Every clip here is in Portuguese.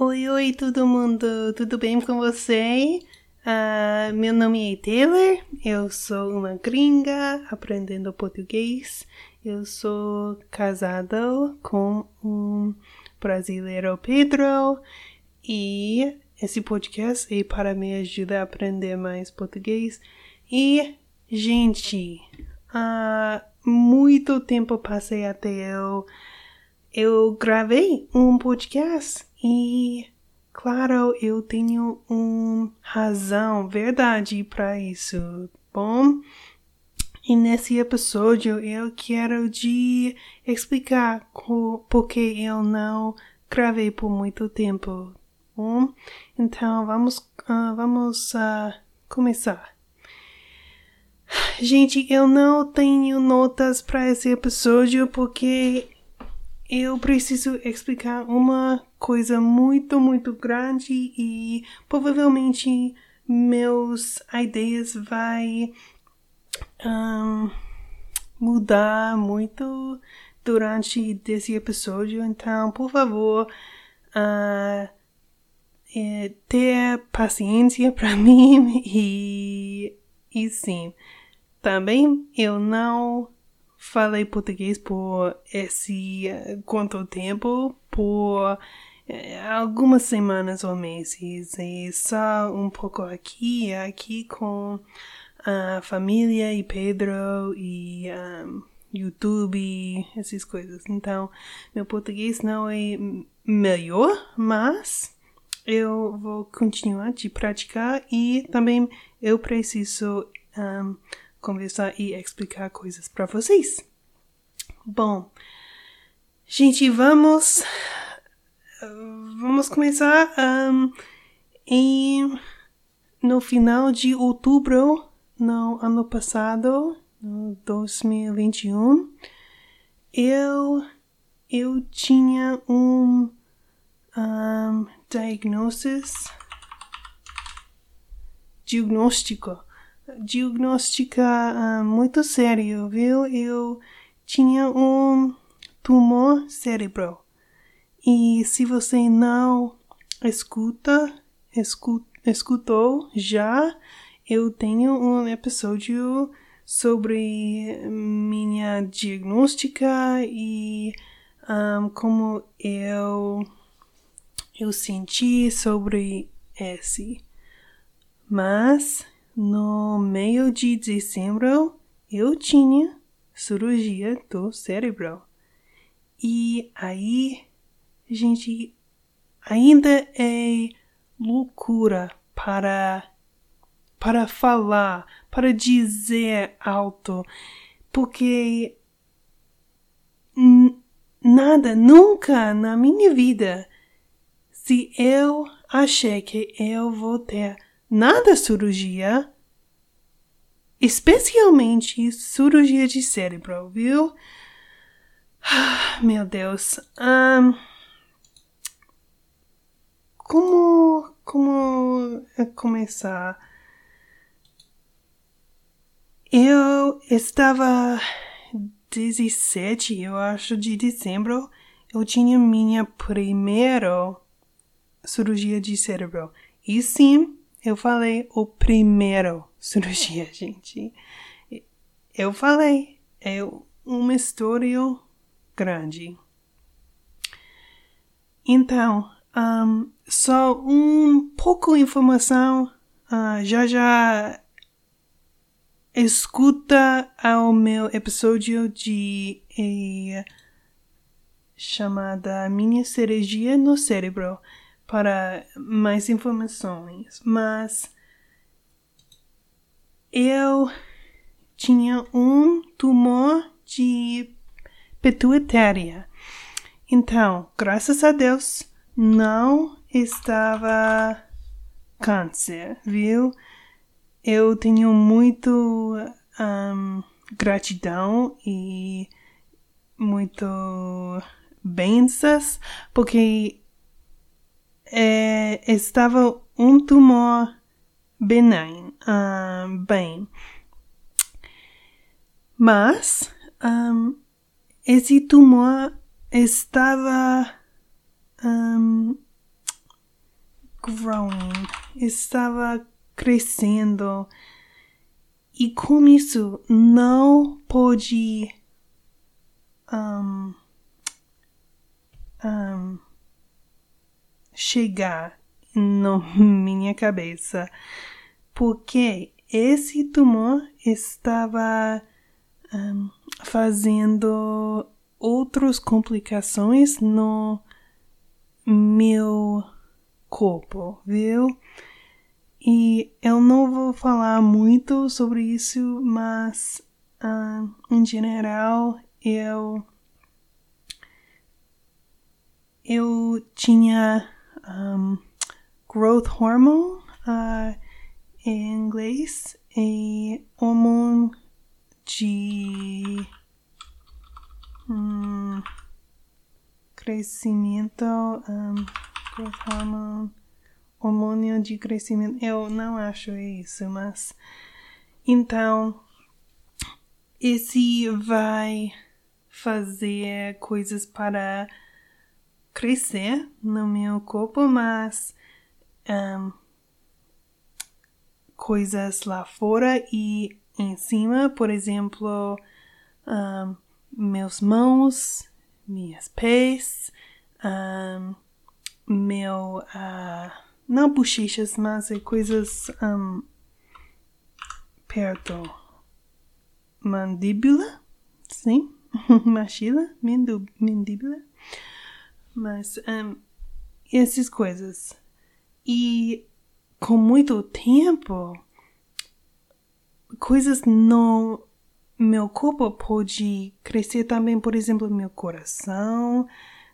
Oi, oi, todo mundo, tudo bem com você? Uh, meu nome é Taylor, eu sou uma gringa aprendendo português. Eu sou casada com um brasileiro Pedro e esse podcast é para me ajudar a aprender mais português. E, gente, há uh, muito tempo passei até eu eu gravei um podcast e, claro, eu tenho uma razão, verdade para isso, bom? E nesse episódio eu quero de explicar porque eu não gravei por muito tempo, bom? Então vamos, uh, vamos uh, começar. Gente, eu não tenho notas para esse episódio porque eu preciso explicar uma coisa muito, muito grande e provavelmente meus ideias vai um, mudar muito durante esse episódio. Então, por favor, uh, é, ter paciência para mim e, e sim, também eu não falei português por esse eh, quanto tempo? Por eh, algumas semanas ou meses. E só um pouco aqui aqui com a família e Pedro e um, YouTube, essas coisas. Então, meu português não é melhor, mas eu vou continuar de praticar e também eu preciso um, conversar e explicar coisas para vocês. Bom, gente, vamos vamos começar um, em no final de outubro no ano passado, no 2021, eu eu tinha um, um diagnóstico diagnostica uh, muito sério, viu? Eu tinha um tumor cerebral. E se você não escuta, escu, escutou já, eu tenho um episódio sobre minha diagnóstica e um, como eu eu senti sobre esse. Mas no meio de dezembro, eu tinha cirurgia do cérebro. E aí, gente, ainda é loucura para para falar, para dizer alto, porque nada, nunca na minha vida, se eu achei que eu vou ter nada cirurgia, especialmente cirurgia de cérebro, viu? meu Deus. Um, como, como começar? Eu estava 17, eu acho, de dezembro. Eu tinha minha primeira cirurgia de cérebro. E sim, eu falei o primeiro cirurgia, gente. Eu falei, é uma história grande. Então, um, só um pouco de informação. Uh, já já escuta ao meu episódio de eh, chamada Minha Cirurgia no Cérebro para mais informações, mas eu tinha um tumor de pituitária. Então, graças a Deus, não estava câncer, viu? Eu tenho muito um, gratidão e muito bênçãos, porque é, estava um tumor benign, uh, bem. Mas um, esse tumor estava um, growing, estava crescendo. E com isso não pode um, um, chegar na minha cabeça, porque esse tumor estava um, fazendo outras complicações no meu corpo, viu? E eu não vou falar muito sobre isso, mas uh, em geral eu eu tinha um, growth hormone uh, em inglês e hormônio de um, crescimento um, growth hormone hormônio de crescimento. Eu não acho isso, mas então esse vai fazer coisas para crescer no meu corpo, mas um, coisas lá fora e em cima, por exemplo, um, meus mãos, minhas pés, um, meu uh, não bochechas, mas é coisas um, perto. Mandíbula, sim, machila, mandíbula, mas um, essas coisas. E com muito tempo, coisas no meu corpo pode crescer também, por exemplo, meu coração,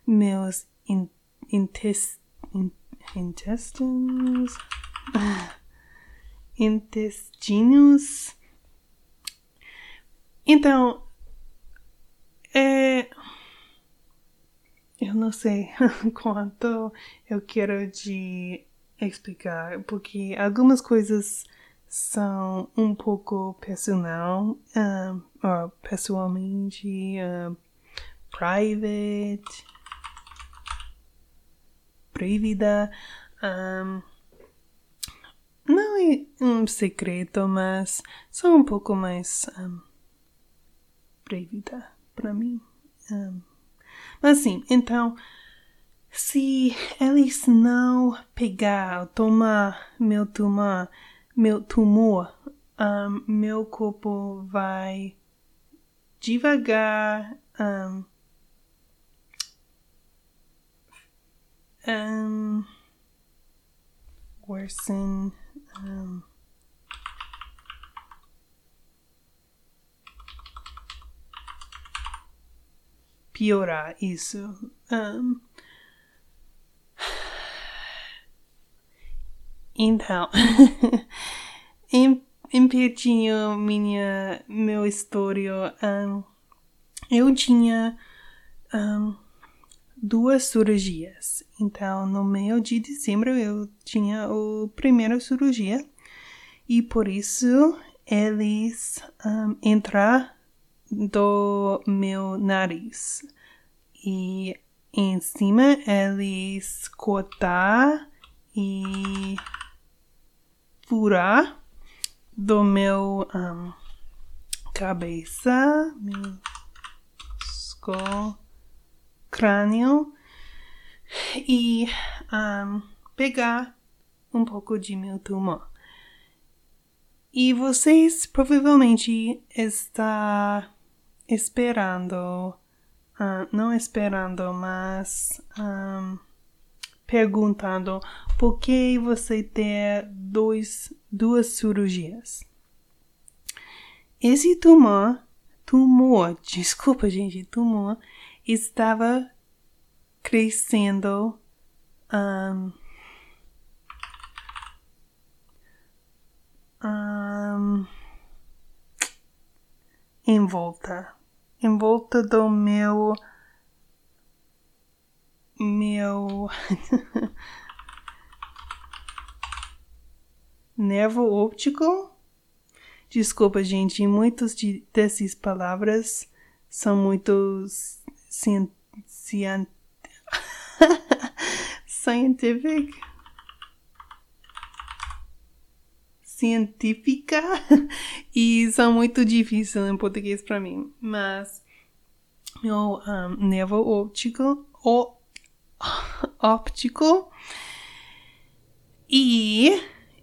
meus in, intestinos intestinos, intestinos. Então, é, eu não sei quanto eu quero de explicar, porque algumas coisas são um pouco personal, ou pessoalmente, uh, private, proibida. Um, não é um secreto, mas só um pouco mais um, proibida para mim. Um, mas sim, então, se eles não pegar, tomar meu tumor, meu tumor, um, meu corpo vai devagar um, um, worsen um, piorar isso. Um, então, em, pertinho minha meu história, um, eu tinha um, duas cirurgias. Então, no meio de dezembro eu tinha a primeira cirurgia e por isso eles um, entrar do meu nariz e em cima eles cortar e furar do meu um, cabeça, meu skull crânio e um, pegar um pouco de meu tumor. E vocês provavelmente está esperando, uh, não esperando, mas um, perguntando por que você tem dois, duas cirurgias. Esse tumor, tumor, desculpa gente, tumor, estava crescendo um, um, em volta, em volta do meu meu nervo óptico. Desculpa, gente, muitas de, dessas palavras são muito scientific. Científica e são muito difíceis em português para mim. Mas meu um, nervo óptico, ó, óptico e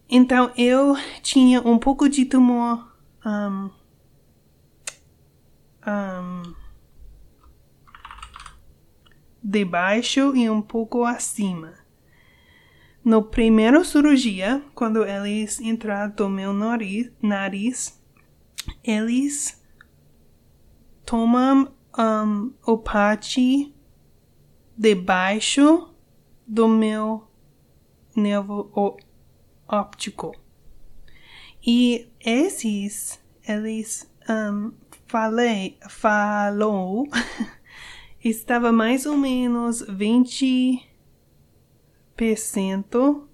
então eu tinha um pouco de tumor um, um, debaixo e um pouco acima. No primeiro cirurgia, quando eles entraram no meu nariz, nariz eles tomam um, o parte debaixo do meu nervo óptico. E esses, eles um, falei, falou, estava mais ou menos 20%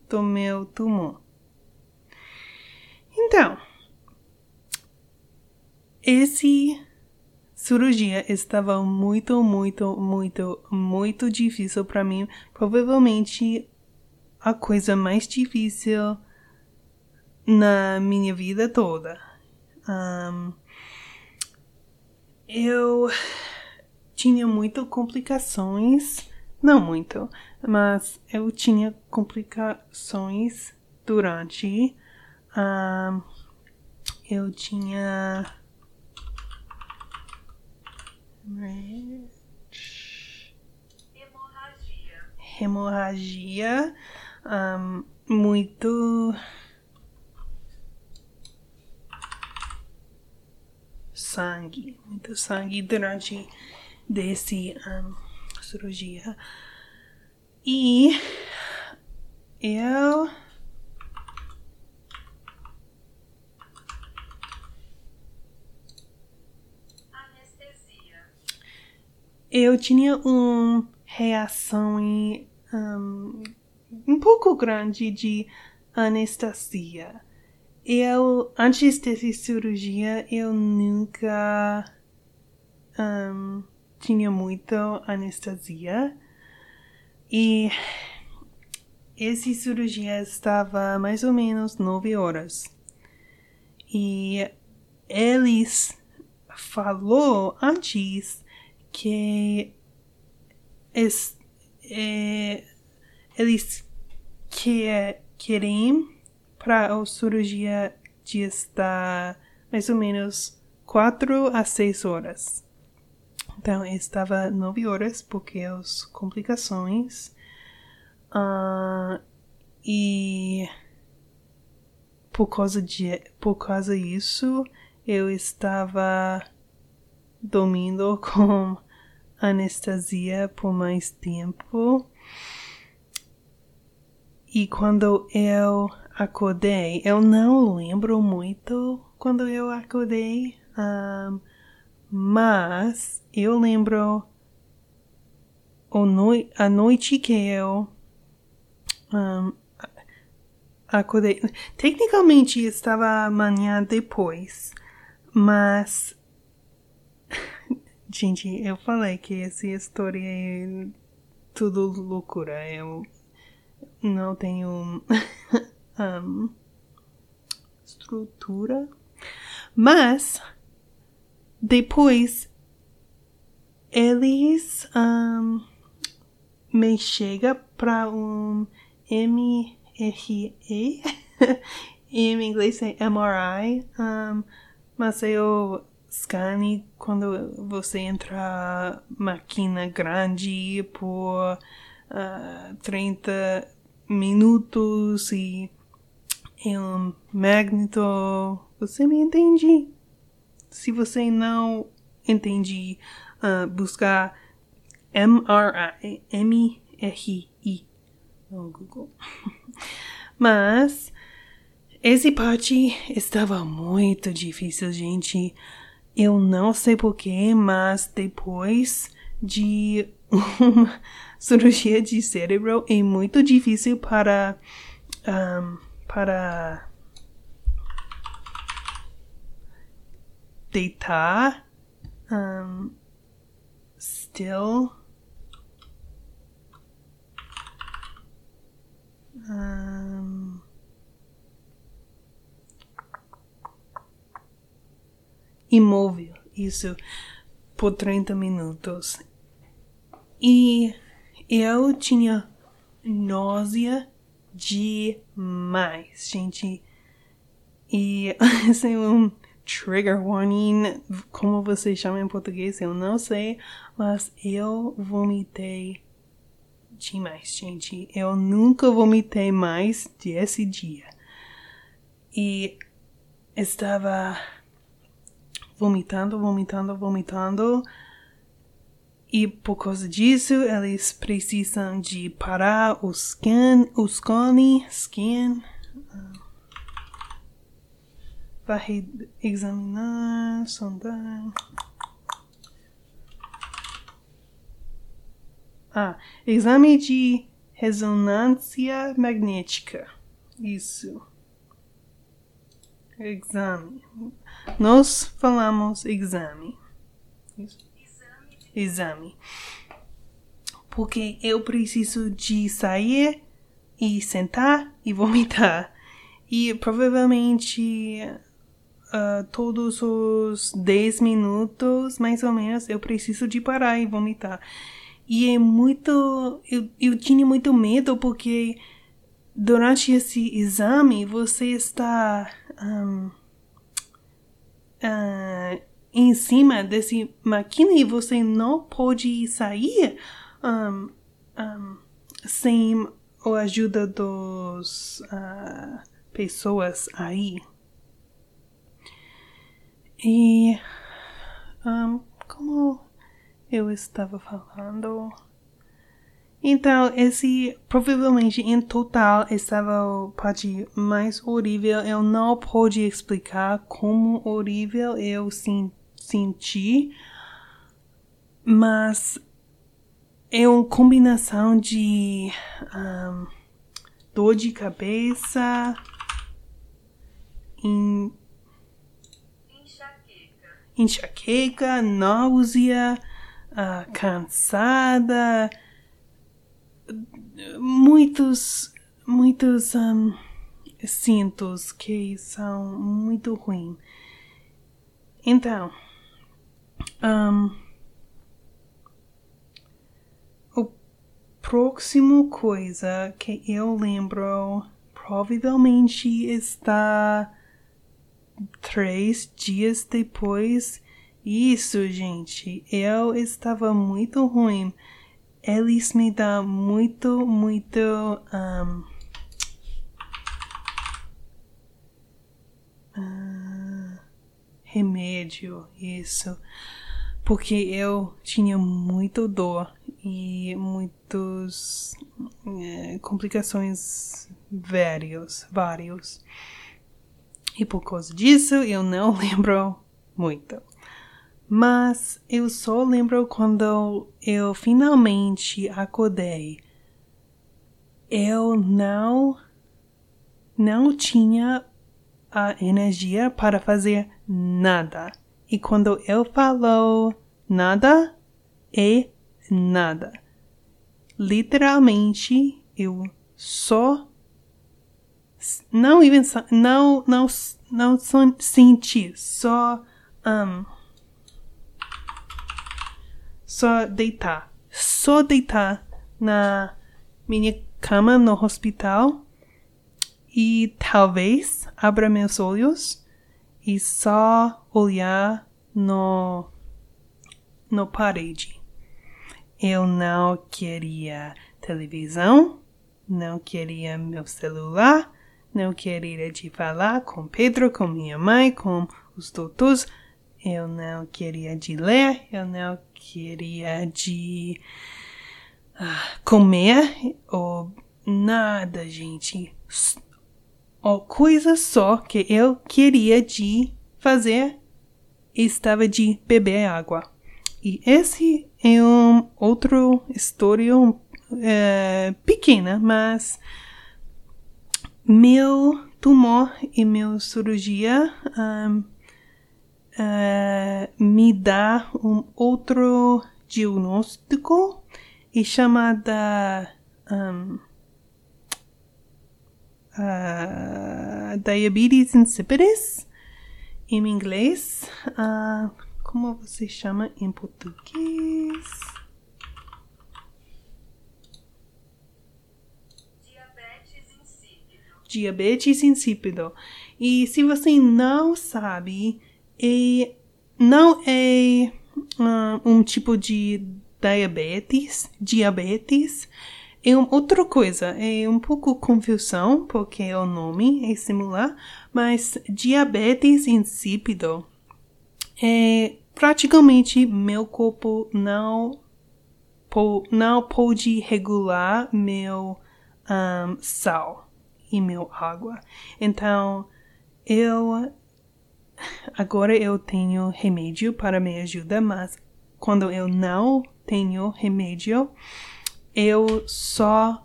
do meu tumor. Então, esse cirurgia estava muito, muito, muito, muito difícil para mim. Provavelmente a coisa mais difícil na minha vida toda. Um, eu tinha muitas complicações, não muito, mas eu tinha complicações durante. Um, eu tinha. Hemorragia. Hemorragia. Um, muito sangue, muito sangue durante desse um, cirurgia. E eu. Eu tinha uma reação em, um, um pouco grande de anestesia. Eu, antes dessa cirurgia, eu nunca um, tinha muito anestesia. E essa cirurgia estava mais ou menos nove horas. E eles falou antes que es, é, eles que, querem para a cirurgia de estar mais ou menos 4 a 6 horas. Então, estava 9 horas porque as complicações. Uh, e por causa de por causa disso eu estava dormindo com anestesia por mais tempo e quando eu acordei, eu não lembro muito quando eu acordei, um, mas eu lembro noi a noite que eu um, acordei. Tecnicamente estava amanhã depois, mas. Gente, eu falei que essa história é tudo loucura. Eu não tenho um, estrutura, mas depois eles um, me chega para um MRE, em inglês é MRI, um, mas eu scanne quando você entra máquina grande por uh, 30 minutos e é um magneto. Você me entende? Se você não entende, uh, buscar MRI, M-R-I no Google. Mas esse parte estava muito difícil, gente. Eu não sei porquê, mas depois de uma cirurgia de cérebro é muito difícil para um, para deitar. Um, still. Um, imóvel, isso por 30 minutos. E eu tinha náusea demais, gente. E sem assim, é um trigger warning, como você chama em português, eu não sei, mas eu vomitei demais, gente. Eu nunca vomitei mais desse dia. E estava vomitando, vomitando, vomitando. E por causa disso, eles precisam de parar o scan, o scan, scan. Vai examinar, sondar. Ah, exame de ressonância magnética. Isso. Exame. Nós falamos exame. Isso exame. Porque eu preciso de sair e sentar e vomitar. E provavelmente uh, todos os 10 minutos, mais ou menos, eu preciso de parar e vomitar. E é muito. Eu, eu tinha muito medo porque durante esse exame você está. Um, uh, em cima desse máquina e você não pode sair um, um, sem a ajuda dos uh, pessoas aí. E um, como eu estava falando. Então, esse provavelmente em total estava a parte mais horrível. Eu não pude explicar como horrível eu senti sentir, mas é uma combinação de um, dor de cabeça, in, enxaqueca. náusea, uh, cansada, muitos, muitos um, cintos que são muito ruins. Então, um, o próximo coisa que eu lembro provavelmente está três dias depois. Isso, gente, eu estava muito ruim. Eles me dão muito, muito. Um, uh, remédio, isso porque eu tinha muito dor e muitas é, complicações vários, vários. E por causa disso eu não lembro muito. Mas eu só lembro quando eu finalmente acordei. Eu não não tinha a energia para fazer nada. E quando eu falo nada, é nada. Literalmente, eu só não even não não não senti só um, só deitar só deitar na minha cama no hospital e talvez abra meus olhos e só olhar no, no parede. Eu não queria televisão, não queria meu celular, não queria de falar com Pedro, com minha mãe, com os doutores. Eu não queria de ler, eu não queria de uh, comer ou nada, gente a coisa só que eu queria de fazer estava de beber água. E esse é um outro história é, pequena, mas meu tumor e meu cirurgia um, uh, é, me dá um outro diagnóstico e chamada um, uh, diabetes insipidus. em inglês. Uh, como você chama em português? Diabetes insípido. Diabetes insípido. E se você não sabe, é, não é uh, um tipo de diabetes, diabetes, é uma outra coisa, é um pouco confusão, porque o nome é similar, mas diabetes insípido é praticamente meu corpo não, não pode regular meu um, sal e meu água. Então, eu agora eu tenho remédio para me ajudar, mas quando eu não tenho remédio, eu só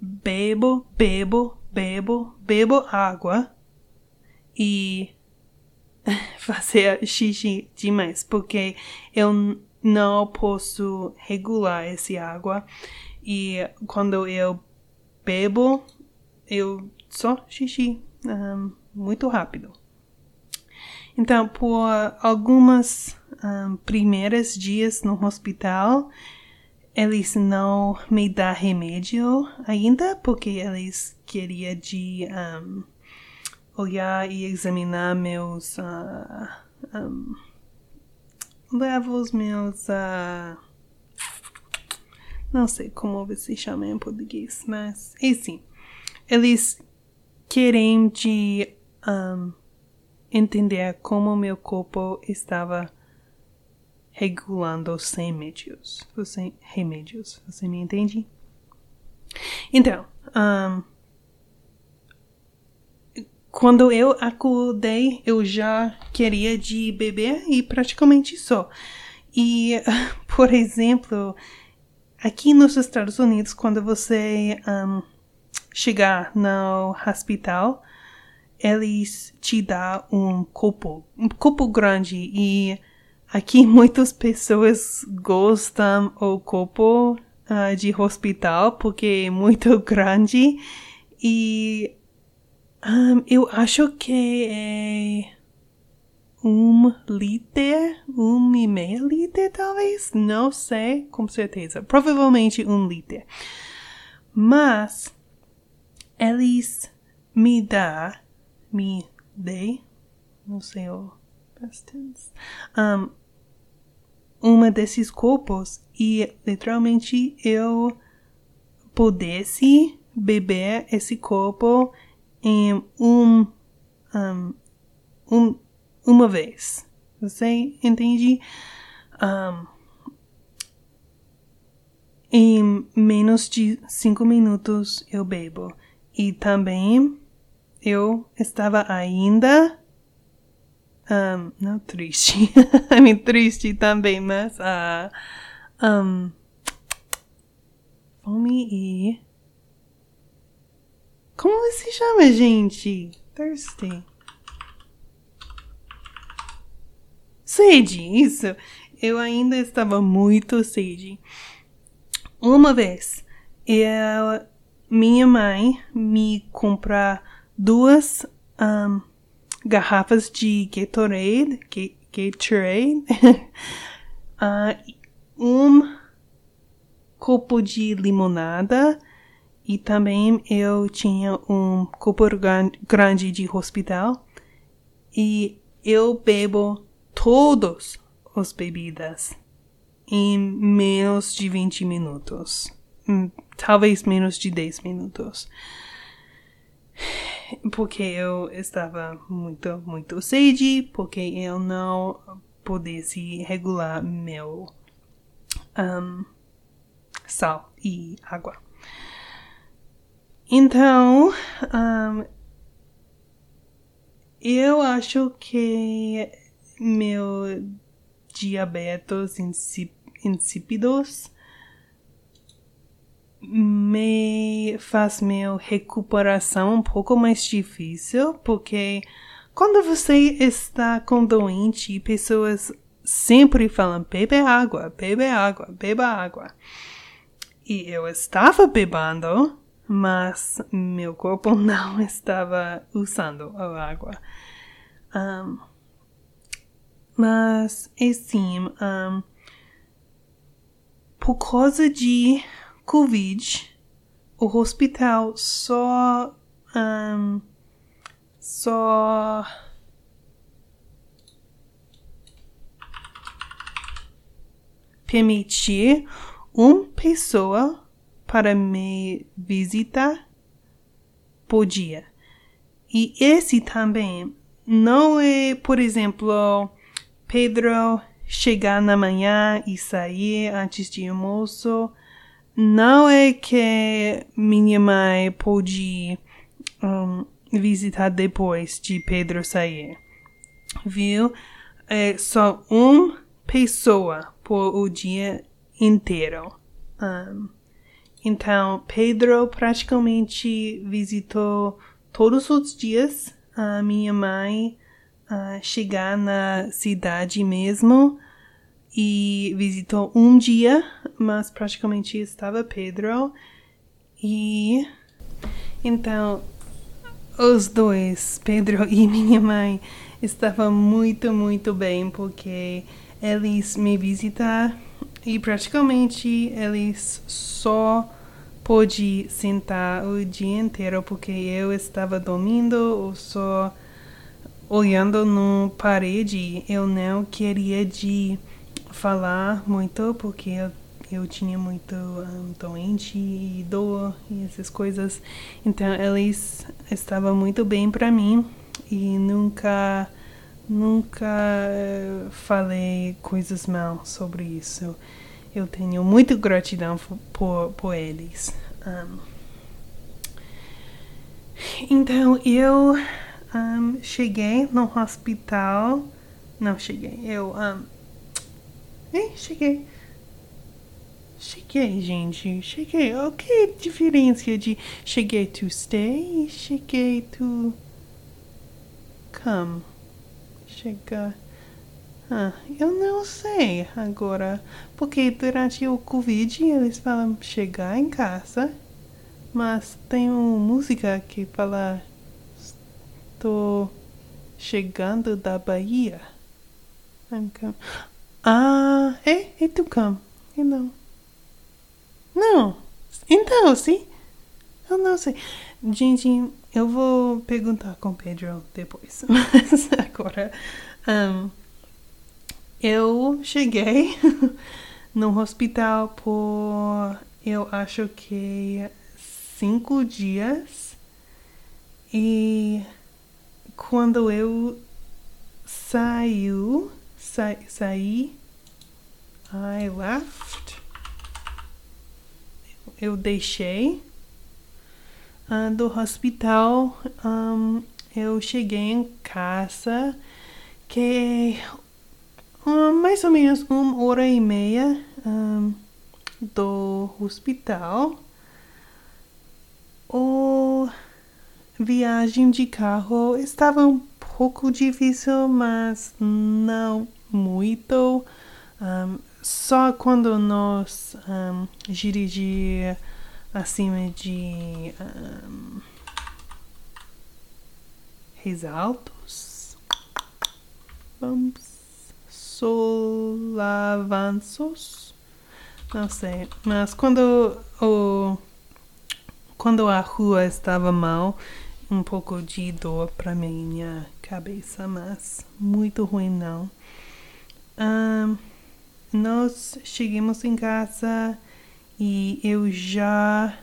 bebo, bebo, bebo, bebo água e fazer xixi demais, porque eu não posso regular essa água e quando eu bebo, eu só xixi um, muito rápido. Então, por algumas um, primeiros dias no hospital, eles não me dão remédio ainda, porque eles queriam de um, olhar e examinar meus uh, um, levels, meus uh, não sei como se chama em português, mas assim, eles querem de um, entender como meu corpo estava regulando sem remédios. Você, remédios, você me entende? Então, um, quando eu acordei, eu já queria de beber e praticamente só. E, por exemplo, aqui nos Estados Unidos, quando você um, chegar no hospital, eles te dão um copo, um copo grande. E aqui muitas pessoas gostam o copo uh, de hospital porque é muito grande. E um, eu acho que é um liter, um e meio liter talvez, não sei com certeza, provavelmente um liter. Mas eles me dão me dei, não sei o past tense, um, uma desses copos e literalmente eu pudesse beber esse copo em um, um, um uma vez. Você entende? Um, em menos de cinco minutos eu bebo. E também eu estava ainda um, não triste, I mean, triste também, mas uh, um, fome e como se chama, gente? Thirsty. Sede, isso. Eu ainda estava muito sede. Uma vez, eu, minha mãe me comprar duas um, garrafas de Gatorade, Gatorade, uh, um copo de limonada. E também eu tinha um copo grande de hospital. E eu bebo todos as bebidas em menos de 20 minutos. Hum, talvez menos de 10 minutos porque eu estava muito, muito sede, porque eu não pudesse regular meu um, sal e água. Então, um, eu acho que meu diabetes insípidos me faz minha recuperação um pouco mais difícil, porque quando você está com doente, pessoas sempre falam bebe água, bebe água, beba água. E eu estava bebendo, mas meu corpo não estava usando a água. Um, Mas, assim, um, por causa de Covid, o hospital só. Um, só. permitir uma pessoa para me visitar por dia. E esse também não é, por exemplo, Pedro chegar na manhã e sair antes de almoço. Não é que minha mãe pode um, visitar depois de Pedro sair. Viu? É só uma pessoa por o dia inteiro. Um, então, Pedro praticamente visitou todos os dias a minha mãe uh, chegar na cidade mesmo e visitou um dia, mas praticamente estava Pedro. E então os dois, Pedro e minha mãe, estavam muito, muito bem porque eles me visitaram e praticamente eles só pôde sentar o dia inteiro porque eu estava dormindo ou só olhando no parede. Eu não queria de falar muito porque eu, eu tinha muito um, doente e dor e essas coisas. Então eles estavam muito bem para mim e nunca nunca uh, falei coisas mal sobre isso. Eu tenho muita gratidão por, por eles. Um, então eu um, cheguei no hospital. Não cheguei, eu. Um, cheguei. Cheguei, gente. Cheguei. O que diferença de cheguei to stay e cheguei to come? Chegar. Ah, eu não sei agora. Porque durante o Covid eles falam chegar em casa. Mas tem uma música que fala Estou chegando da Bahia. I'm come. Ah, é? E tu come? E não. Não. Então, sim. Eu não sei. Gente, eu vou perguntar com o Pedro depois. Mas agora. Um, eu cheguei no hospital por. Eu acho que cinco dias. E quando eu saiu, sa, saí, I left, eu deixei. Uh, do hospital, um, eu cheguei em casa, que uh, mais ou menos uma hora e meia um, do hospital. O viagem de carro estava um pouco difícil, mas não muito. Um, só quando nós um, dirigir acima de um, Resaltos, vamos, solavanços, não sei, mas quando o quando a rua estava mal, um pouco de dor para minha cabeça, mas muito ruim não. Nós chegamos em casa e eu já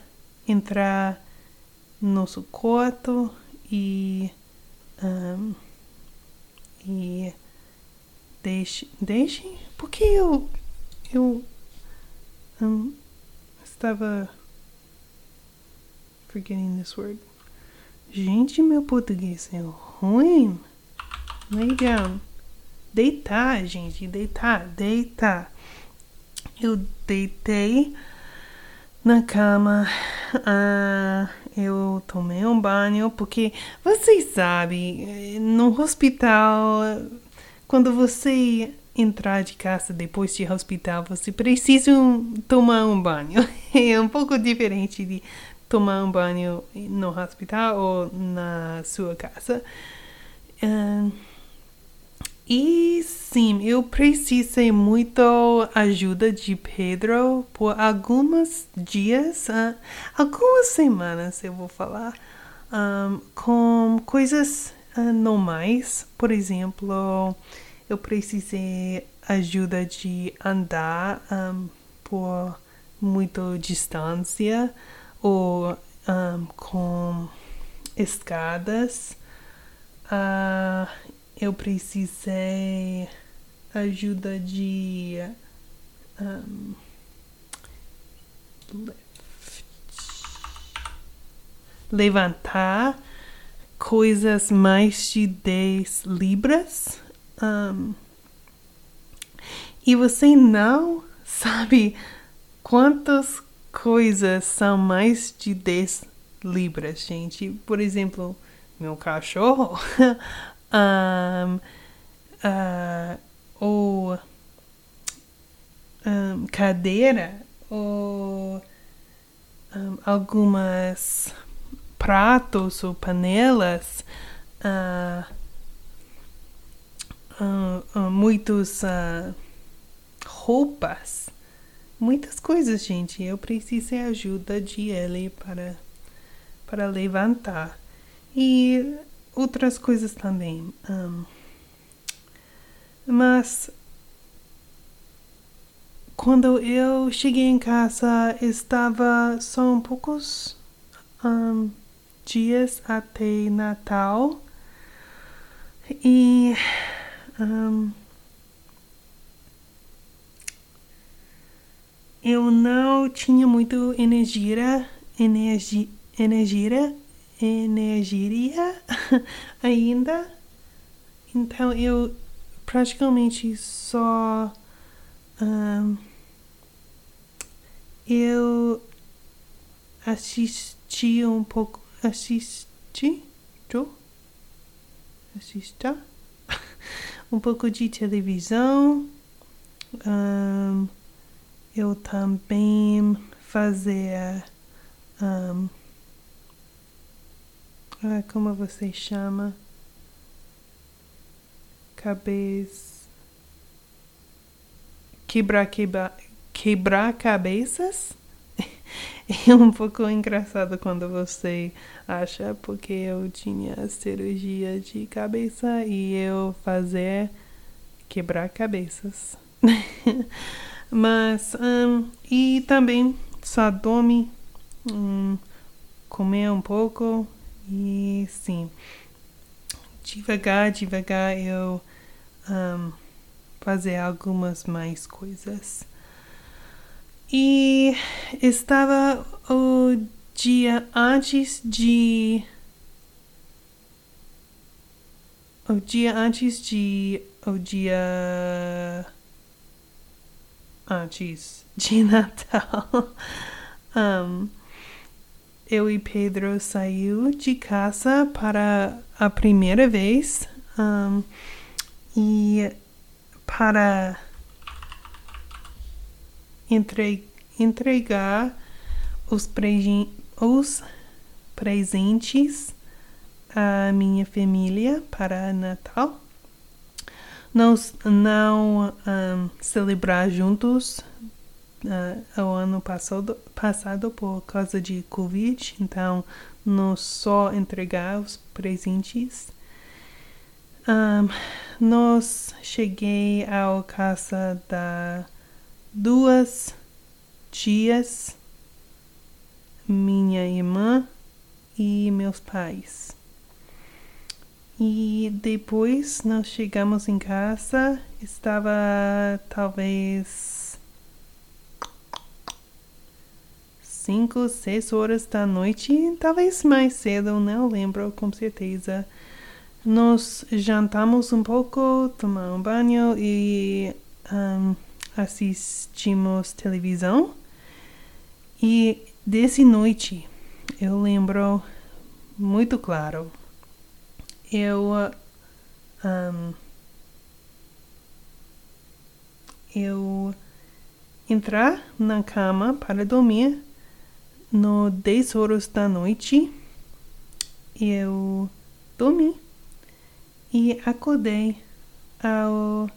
entrar no nosso quarto e um, e deixe deixe porque eu eu um, estava forgetting this word Gente, meu português é ruim. Lay down. Deitar, gente. Deitar, deitar. Eu deitei na cama. Ah, eu tomei um banho porque vocês sabem, no hospital, quando você entrar de casa depois de hospital, você precisa tomar um banho. É um pouco diferente de tomar um banho no hospital ou na sua casa. Uh, E sim, eu precisei muito ajuda de Pedro por alguns dias, uh, algumas semanas, eu vou falar, um, com coisas uh, normais. Por exemplo, eu precisei ajuda de andar um, por muita distância ou um, com escadas. Uh, eu precisei ajuda de um, levantar coisas mais de 10 libras. Um, e você não sabe quantas coisas são mais de 10 libras, gente. Por exemplo, meu cachorro, um, uh, ou um, cadeira, ou um, algumas pratos ou panelas, uh, uh, muitos roupas, muitas coisas, gente. Eu preciso de ajuda de ele para para levantar e outras coisas também. Um, mas quando eu cheguei em casa estava só um poucos um, dias até Natal e um, eu não tinha muito energia, energia, energia, energia ainda. Então eu praticamente só um, eu assisti um pouco assisti assista um pouco de televisão um, eu também fazia um, ah, como você chama? Cabeça. Quebrar quebrar quebrar cabeças? É um pouco engraçado quando você acha porque eu tinha cirurgia de cabeça e eu fazer quebrar cabeças. Mas, um, e também só dorme, um, comer um pouco e sim, devagar, devagar eu um, fazer algumas mais coisas. E estava o dia antes de. O dia antes de. O dia antes de Natal. um, eu e Pedro saiu de casa para a primeira vez um, e para entre, entregar os, os presentes à minha família para Natal. Não, não um, celebrar juntos uh, o ano passado, passado por causa de Covid, então não só entregar os presentes. Um, nós cheguei ao casa da duas tias, minha irmã e meus pais. E depois nós chegamos em casa, estava talvez cinco, seis horas da noite, talvez mais cedo, não lembro com certeza. Nós jantamos um pouco, tomamos um banho e um, assistimos televisão. E dessa noite eu lembro muito claro eu um, eu entrar na cama para dormir no 10 horas da noite eu dormi e acordei ao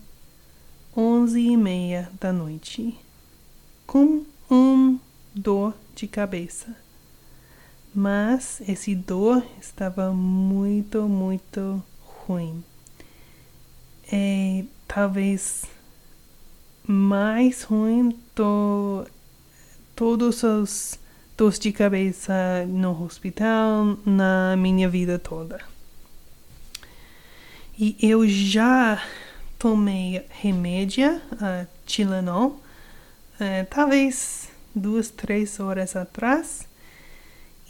onze e meia da noite, com um dor de cabeça. Mas esse dor estava muito, muito ruim. É talvez mais ruim do todos os dores de cabeça no hospital na minha vida toda. E eu já tomei remédio, uh, Tilenol, talvez duas, três horas atrás.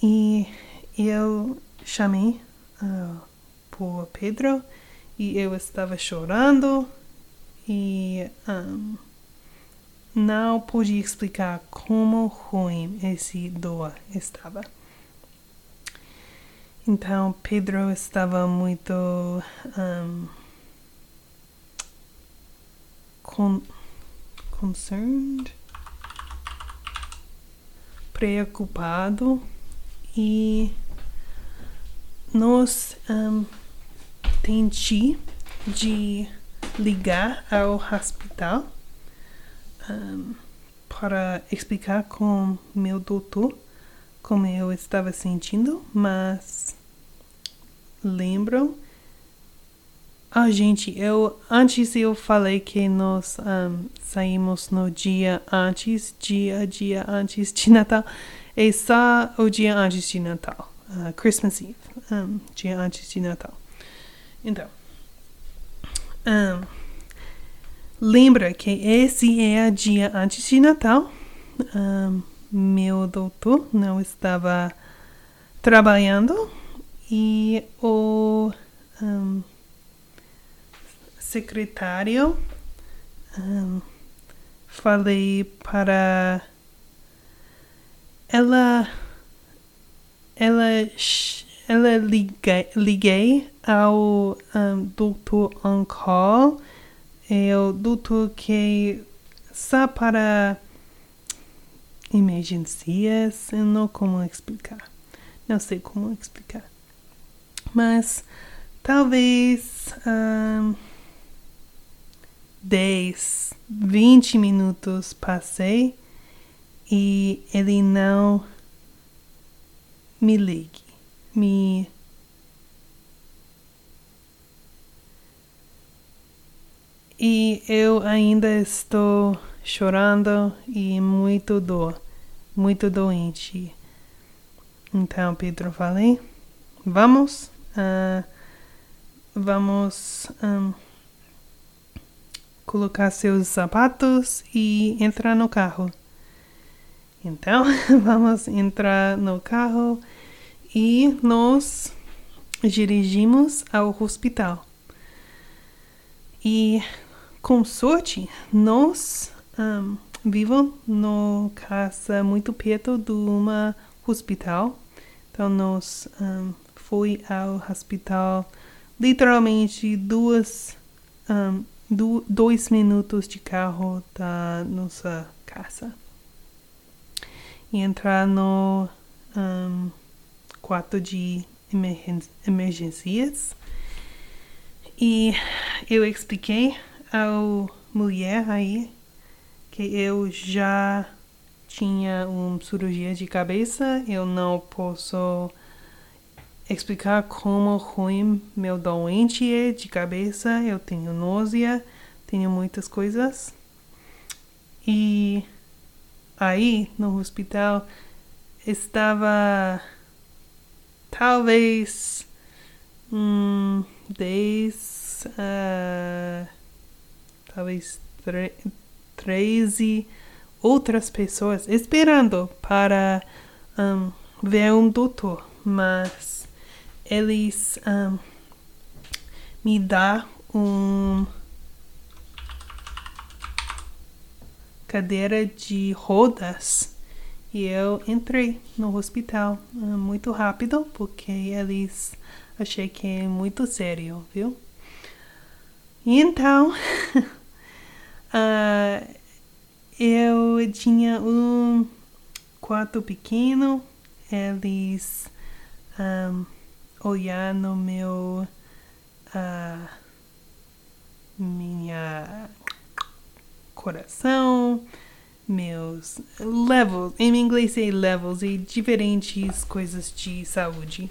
E eu chamei uh, por Pedro e eu estava chorando e um, não pude explicar como ruim esse dor estava. Então Pedro estava muito um, con concerned, preocupado e nós um, tentei de ligar ao hospital um, para explicar com meu doutor como eu estava sentindo, mas lembro. Ah, gente, eu antes eu falei que nós um, saímos no dia antes, dia dia antes de Natal. É só o dia antes de Natal, uh, Christmas Eve, um, dia antes de Natal. Então, um, lembra que esse é o dia antes de Natal. Um, meu doutor não estava trabalhando e o um, secretário um, falei para ela ela ela liguei, liguei ao um, doutor on-call é o doutor que só para emergências, eu não como explicar, não sei como explicar, mas talvez um, 10, 20 minutos passei e ele não me ligue, me e eu ainda estou chorando e muito dor, muito doente. Então Pedro falei, vamos, uh, vamos um, colocar seus sapatos e entrar no carro. Então vamos entrar no carro e nós dirigimos ao hospital. E com sorte, nós um, vivemos no casa muito perto de uma hospital. Então nós um, ao hospital literalmente duas um, do, dois minutos de carro da nossa casa e entrar no um, quarto de emergências e eu expliquei ao mulher aí que eu já tinha uma cirurgia de cabeça, eu não posso explicar como ruim meu doente é de cabeça, eu tenho náusea, tenho muitas coisas. E aí no hospital estava talvez hum, 10 uh, talvez 13 outras pessoas esperando para um, ver um doutor, mas eles um, me dão um cadeira de rodas e eu entrei no hospital um, muito rápido porque eles achei que é muito sério, viu? E então Uh, eu tinha um quarto pequeno, eles um, olhar no meu uh, minha coração, meus levels. Em inglês é levels e diferentes coisas de saúde.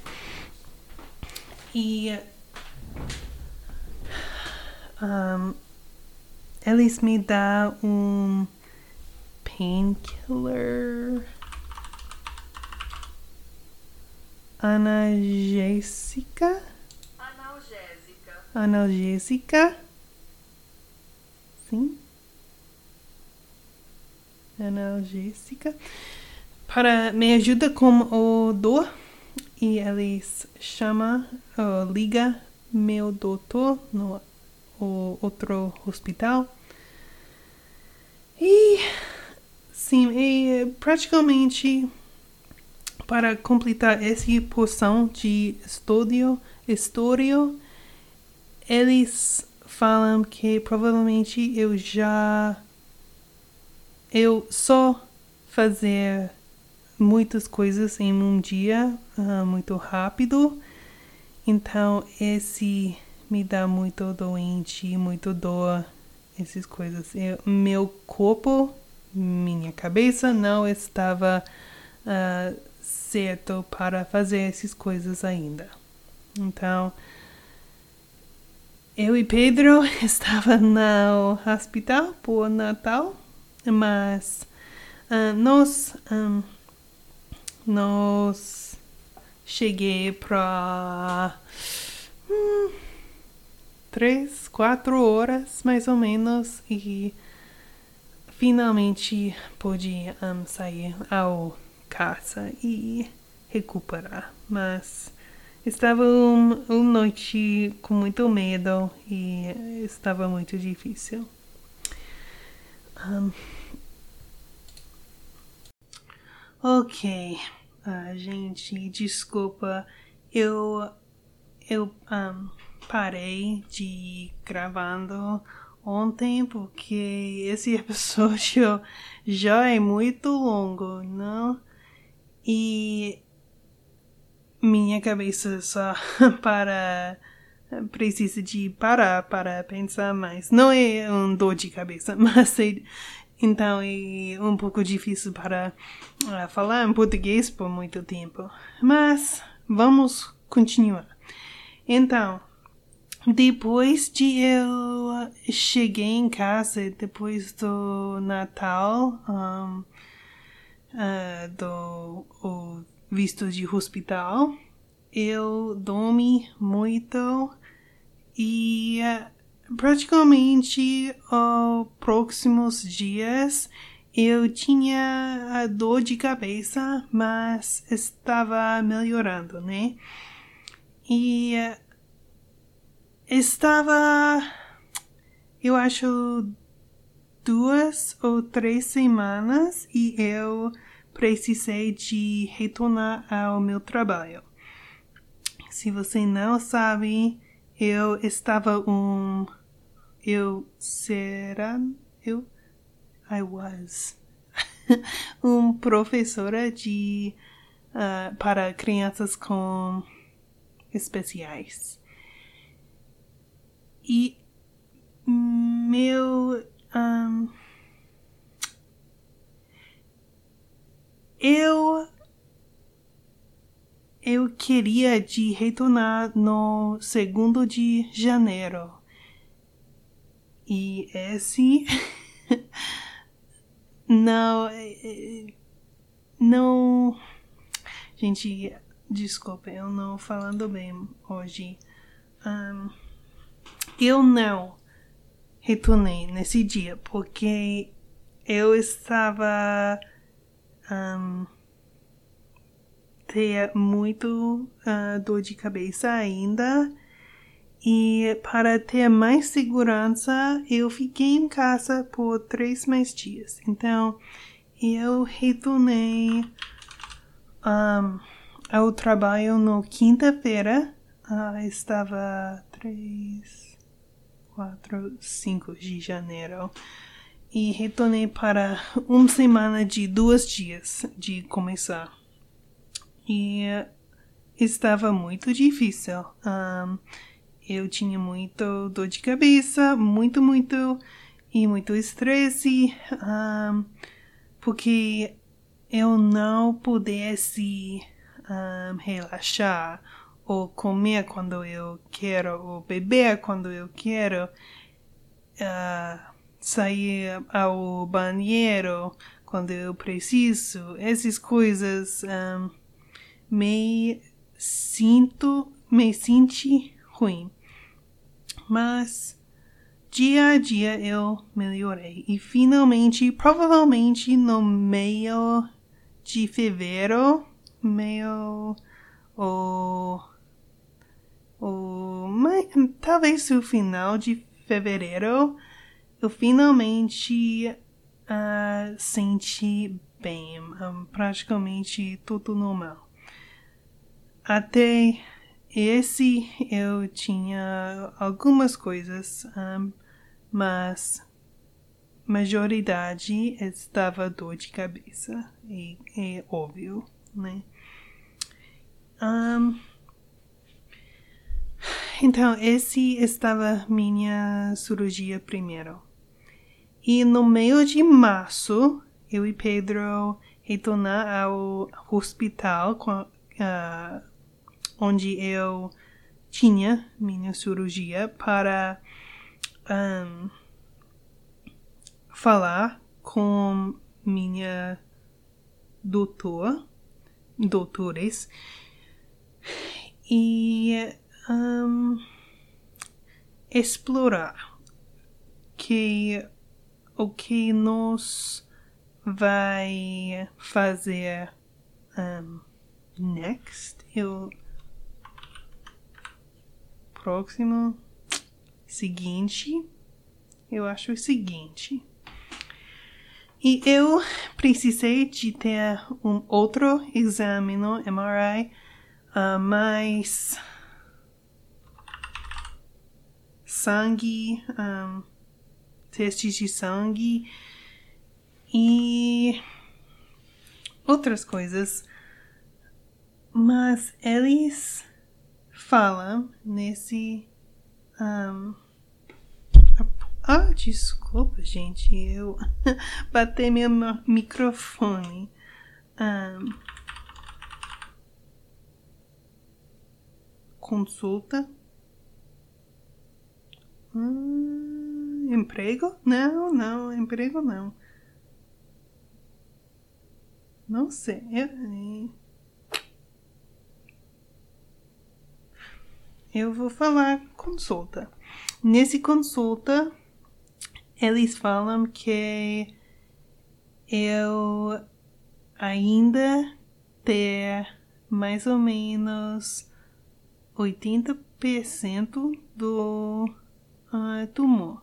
E um, eles me dão um painkiller. Analgésica. Analgésica. analgésica. Sim. Analgésica. Para me ajuda com o dor. E eles chama uh, liga meu doutor no o outro hospital e sim e praticamente para completar essa porção de estudo história eles falam que provavelmente eu já eu só fazer muitas coisas em um dia ah, muito rápido. Então esse me dá muito doente muito dor essas coisas eu, meu corpo minha cabeça não estava ah, certo para fazer essas coisas ainda. Então eu e Pedro estava no hospital por Natal, mas ah, nós ah, nós cheguei para hum, três, quatro horas mais ou menos e finalmente pude um, sair ao casa e recuperar, mas Estava um, uma noite com muito medo e estava muito difícil. Um, ok, uh, gente, desculpa, eu eu um, parei de gravando ontem porque esse episódio já é muito longo, não? E minha cabeça só para precisa de parar para pensar mais. Não é um dor de cabeça, mas é, então é um pouco difícil para uh, falar em português por muito tempo. Mas vamos continuar. Então, depois de eu cheguei em casa depois do Natal, um, uh, do o visto de hospital. Eu dormi muito e uh, praticamente os próximos dias eu tinha dor de cabeça, mas estava melhorando, né? E uh, estava, eu acho, duas ou três semanas e eu precisei de retornar ao meu trabalho. Se você não sabe, eu estava um. Eu será. Eu. I was. um professora de. Uh, para crianças com especiais. E meu. Um, eu eu queria de retornar no segundo de janeiro. E esse não não gente desculpa eu não falando bem hoje um, eu não retornei nesse dia porque eu estava um, ter muito uh, dor de cabeça ainda. E para ter mais segurança, eu fiquei em casa por três mais dias. Então, eu retornei um, ao trabalho no quinta-feira. Uh, estava 3, 4, 5 de janeiro e retornei para uma semana de dois dias de começar. E estava muito difícil. Um, eu tinha muito dor de cabeça, muito, muito, e muito estresse, um, porque eu não pudesse um, relaxar ou comer quando eu quero, ou beber quando eu quero, uh, sair ao banheiro quando eu preciso, essas coisas um, me sinto, me sinto ruim. Mas dia a dia eu melhorei e finalmente, provavelmente no meio de fevereiro, meio ou, ou mas, talvez o final de fevereiro, eu finalmente uh, senti bem, um, praticamente tudo normal. Até esse eu tinha algumas coisas, um, mas majoridade estava dor de cabeça, e é óbvio, né? Um, então, esse estava minha cirurgia primeiro. E no meio de março, eu e Pedro retornar ao hospital uh, onde eu tinha minha cirurgia para um, falar com minha doutor, doutores e um, explorar que o que nos vai fazer um, next. Eu próximo seguinte, eu acho o seguinte. E eu precisei de ter um outro exame no MRI, uh, mais sangue, um, testes de sangue e outras coisas. Mas eles fala nesse. Um, ah, desculpa, gente, eu bati meu microfone. Um, consulta. Hum, emprego? Não, não, emprego não. Não sei. Eu, eu vou falar consulta. Nesse consulta, eles falam que eu ainda ter mais ou menos 80% do uh, tumor.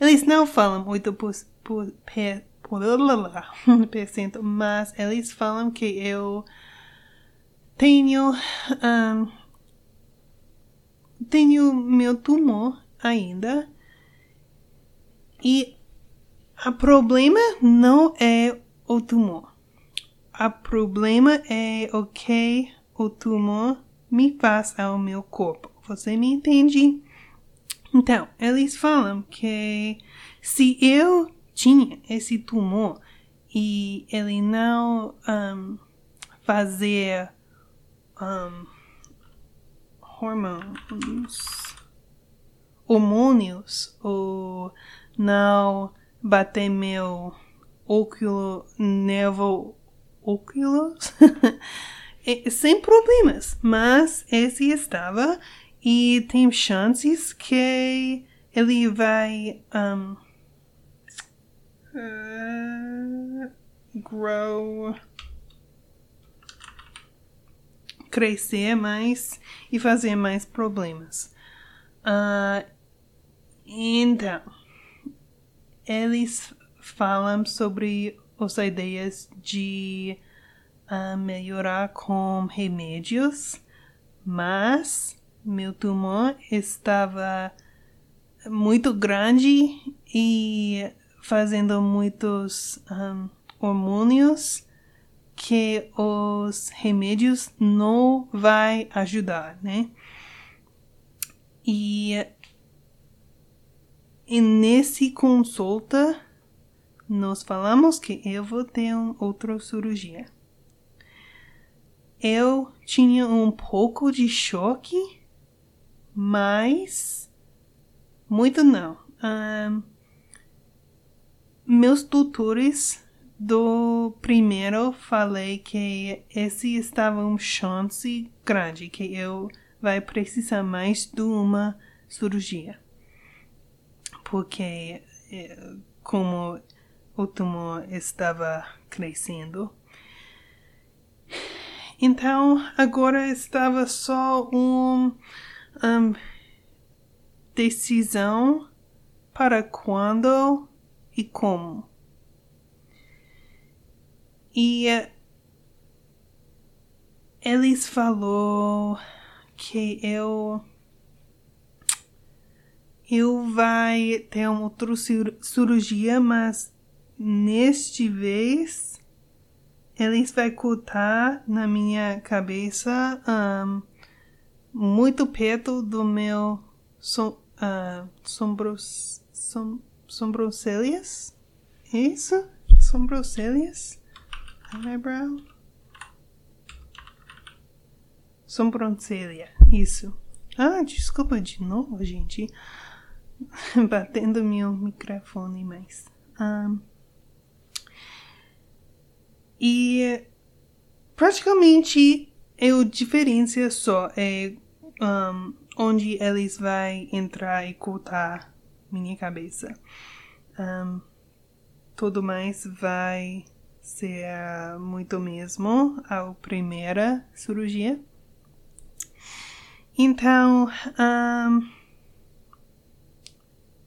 Eles não falam 8%, mas eles falam que eu tenho um, tenho meu tumor ainda. E o problema não é o tumor. O problema é o que o tumor me faz ao meu corpo. Você me entende? Então, eles falam que se eu tinha esse tumor e ele não um, fazer um, hormônios, hormônios ou não bater meu óculo, nervo óculos, sem problemas, mas esse estava e tem chances que ele vai um, uh, grow crescer mais e fazer mais problemas. Uh, então, eles falam sobre as ideias de uh, melhorar com remédios, mas meu tumor estava muito grande e fazendo muitos um, hormônios que os remédios não vai ajudar, né? E, e nesse consulta, nós falamos que eu vou ter um, outra cirurgia. Eu tinha um pouco de choque, mas muito não. Um, meus tutores do primeiro falei que esse estava um chance grande que eu vai precisar mais de uma cirurgia porque eh, como o tumor estava crescendo então agora estava só um, um decisão para quando e como. E eles falou que eu eu vai ter uma outra cirurgia, mas neste vez eles vai cortar na minha cabeça um, muito perto do meu som, uh, sombros, som, isso? Sobrancelhas? eyebrow. Sobrancelha, isso. Ah, desculpa de novo, gente. Batendo meu microfone mais. Um, e praticamente o diferença só é um, onde eles vai entrar e cortar minha cabeça. Um, tudo mais vai ser muito mesmo a primeira cirurgia. Então, um,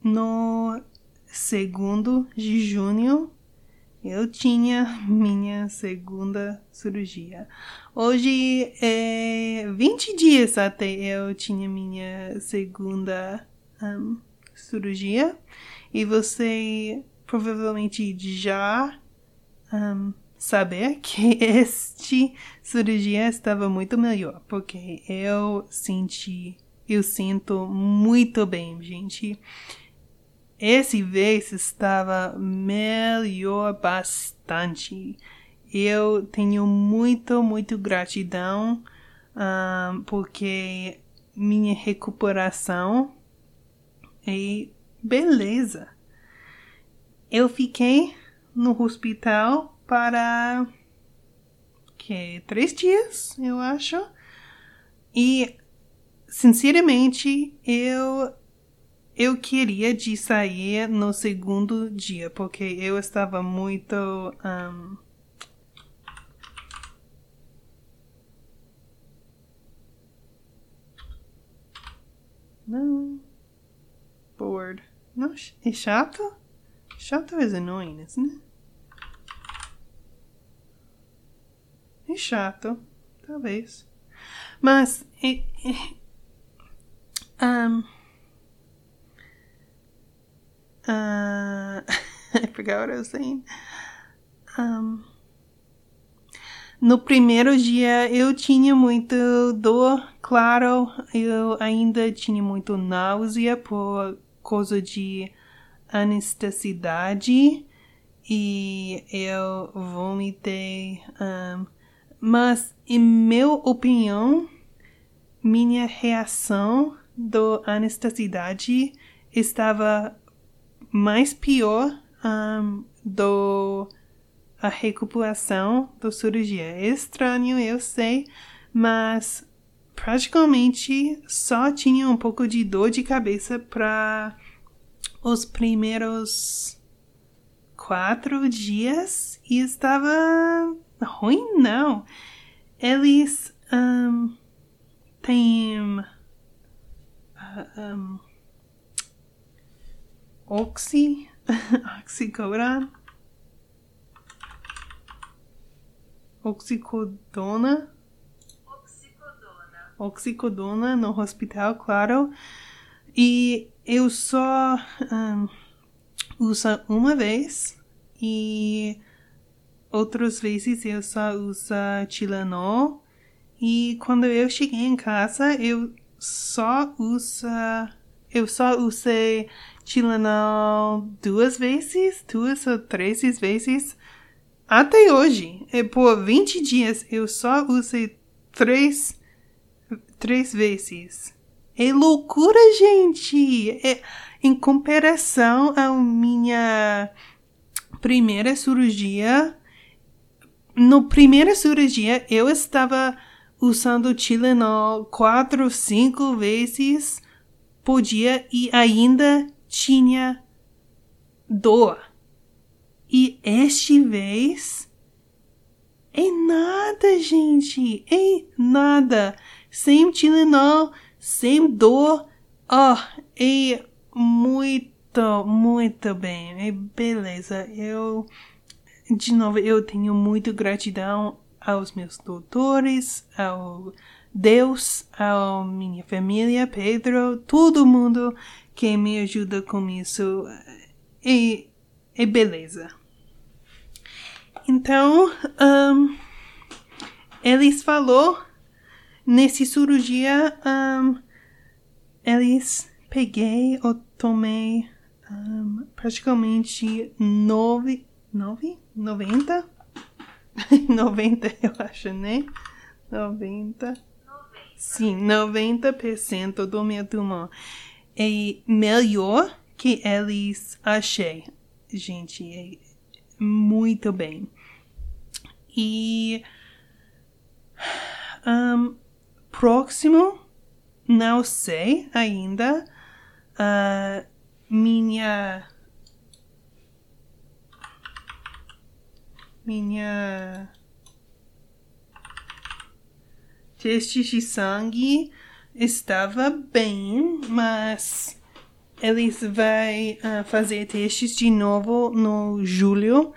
no segundo de junho, eu tinha minha segunda cirurgia. Hoje é 20 dias até eu tinha minha segunda um, cirurgia. E você provavelmente já um, saber que este cirurgia estava muito melhor, porque eu senti, eu sinto muito bem, gente. Esse vez estava melhor bastante. Eu tenho muito, muito gratidão um, porque minha recuperação é beleza. Eu fiquei no hospital para que três dias, eu acho. E sinceramente, eu eu queria de sair no segundo dia, porque eu estava muito um, Não. Bored. Não, é chato? Chato is annoying, isn't it? É chato, talvez. Mas. E, e, um, uh, I forgot what I was saying. Um, no primeiro dia eu tinha muito dor, claro, eu ainda tinha muito náusea por causa de anestesidade e eu vomitei um, mas, em minha opinião, minha reação do anestesidade estava mais pior um, do a recuperação da cirurgia. É estranho, eu sei, mas praticamente só tinha um pouco de dor de cabeça para os primeiros quatro dias e estava ruim, não. Eles um, têm um, oxi, oxicodona, oxicodona, Oxicodona. no hospital, claro. E eu só um, uso uma vez e Outras vezes eu só uso Tilenol. E quando eu cheguei em casa, eu só usa. Eu só usei Tilenol duas vezes, duas ou três vezes. Até hoje, é por 20 dias, eu só usei três, três vezes. É loucura, gente! É, em comparação à minha primeira cirurgia, no primeira cirurgia eu estava usando Tilenol quatro, cinco vezes por dia e ainda tinha dor. E este vez é nada, gente, é nada. Sem Tilenol, sem dor, oh, é muito, muito bem, é beleza. Eu, de novo, eu tenho muito gratidão aos meus doutores, ao Deus, à minha família, Pedro, todo mundo que me ajuda com isso. E, e beleza. Então, um, eles falou nesse cirurgia, um, eles peguei ou tomei um, praticamente nove, nove, noventa 90, eu acho, né? 90. 90. Sim, 90% do meu tumor. É melhor que eles achei. Gente, é muito bem. E um, próximo, não sei ainda. Uh, minha minha teste de sangue estava bem, mas eles vão uh, fazer testes de novo no julho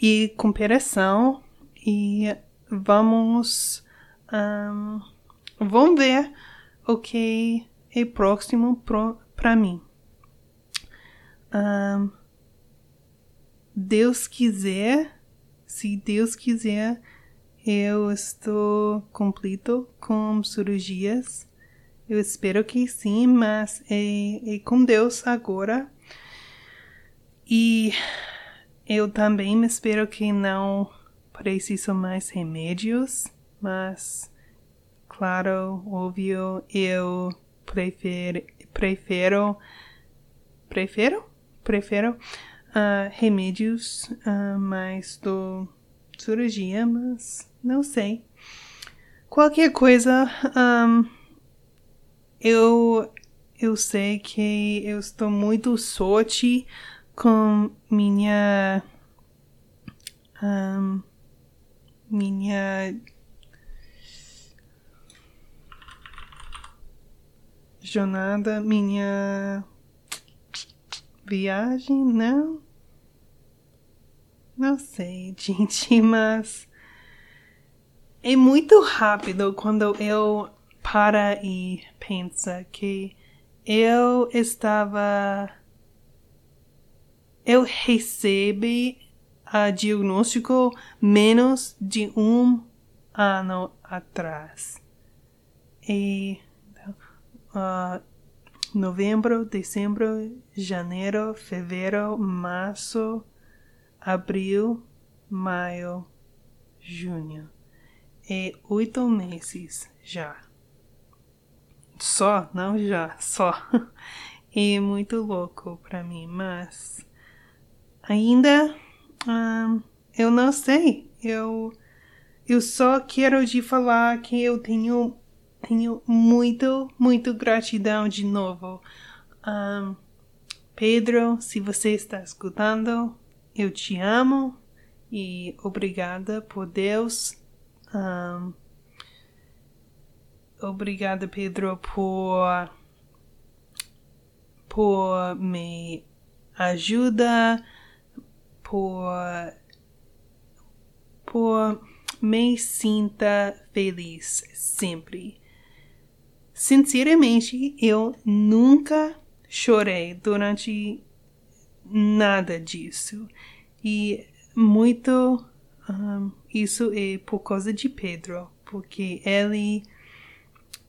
e comparação e vamos um, vamos ver o que é próximo para mim. Um, Deus quiser se Deus quiser, eu estou completo com cirurgias. Eu espero que sim, mas é, é com Deus agora. E eu também espero que não preciso mais remédios, mas, claro, óbvio, eu prefiro, prefiro, prefiro, prefiro uh, remédios uh, mais do cirurgia, mas não sei. Qualquer coisa, um, eu eu sei que eu estou muito sorte com minha um, minha jornada, minha viagem, não? Não sei, gente, mas é muito rápido quando eu para e pensa que eu estava eu recebi a diagnóstico menos de um ano atrás. E uh, novembro, dezembro, janeiro, fevereiro, março, abril, maio, junho. É oito meses já. Só, não já, só. É muito louco para mim, mas ainda hum, eu não sei. Eu eu só quero te falar que eu tenho tenho muito, muito gratidão de novo. Pedro, se você está escutando, eu te amo e obrigada por Deus. Um, obrigada, Pedro, por por me ajuda, por por me sinta feliz sempre. Sinceramente, eu nunca chorei durante nada disso. E muito um, isso é por causa de Pedro, porque ele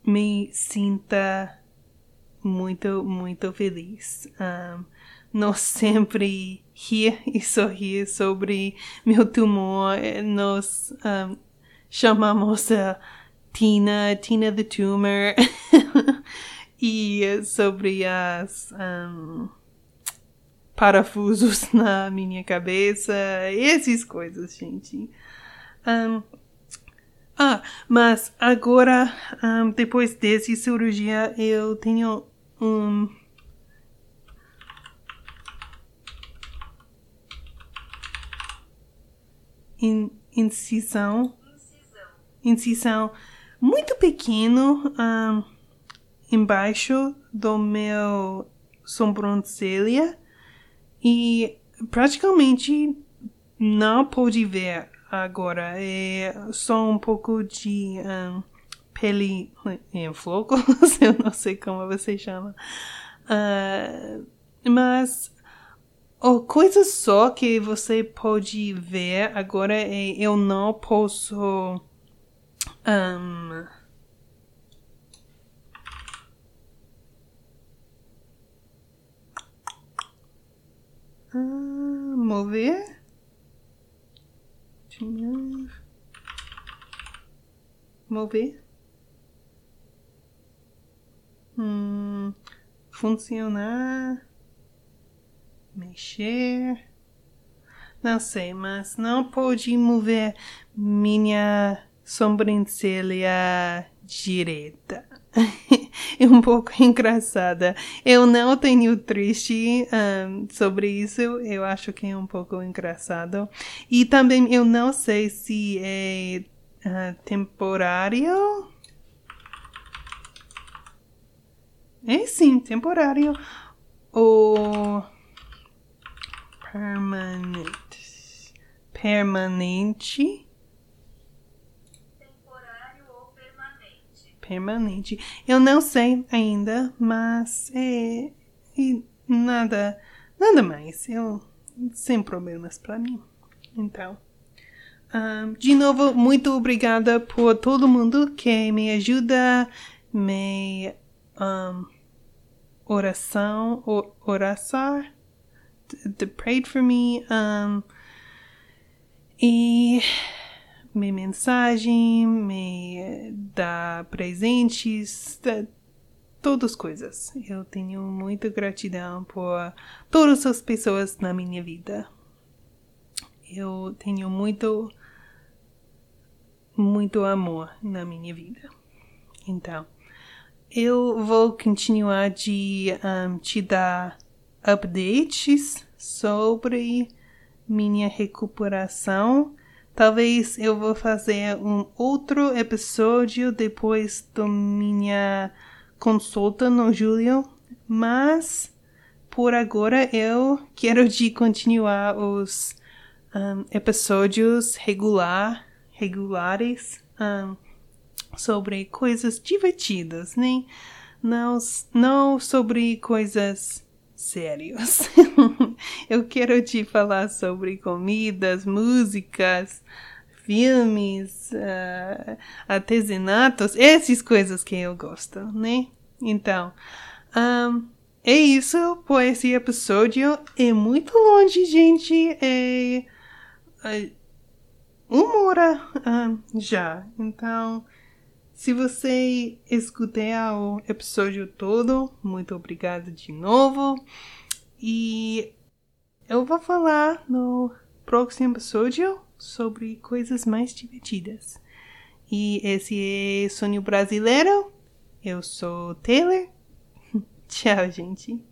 me sinta muito, muito feliz. Um, não sempre rir e sorrir sobre meu tumor. Nós um, chamamos a Tina, Tina the Tumor, e sobre as um, parafusos na minha cabeça, essas coisas, gente. Um, ah, mas agora, um, depois dessa cirurgia, eu tenho um. In, incisão. Incisão. Muito pequeno um, embaixo do meu sobrancelha e praticamente não pode ver agora. É só um pouco de um, pele em flocos, eu não sei como você chama. Uh, mas a coisa só que você pode ver agora é eu não posso um, uh, mover. Mover. Hum, funcionar. Mexer. Não sei, mas não pode mover minha sobrancelha direita. é um pouco engraçada. Eu não tenho triste um, sobre isso. Eu acho que é um pouco engraçado. E também eu não sei se é uh, temporário. É sim, temporário. Ou permanente. Permanente. Temporário ou permanente. Eu não sei ainda, mas é, e nada, nada mais. Eu sem problemas para mim. Então, ahn, de novo, muito obrigada por todo mundo que me ajuda, me ahn, oração, o- oração, the prayed for me, um, e me mensagem, me dá presentes, dá todas as coisas. Eu tenho muita gratidão por todas as pessoas na minha vida. Eu tenho muito, muito amor na minha vida. Então, eu vou continuar de um, te dar updates sobre minha recuperação. Talvez eu vou fazer um outro episódio depois da minha consulta no julho, mas por agora eu quero de continuar os um, episódios regular, regulares um, sobre coisas divertidas, né? Não, não sobre coisas sérias. eu quero te falar sobre comidas, músicas, filmes, uh, artesanatos, essas coisas que eu gosto, né? Então, um, é isso por esse episódio. É muito longe, gente. É, é uma hora ah, já. Então, se você escutar o episódio todo, muito obrigada de novo. E eu vou falar no próximo episódio sobre coisas mais divertidas. E esse é Sonho Brasileiro. Eu sou Taylor. Tchau, gente.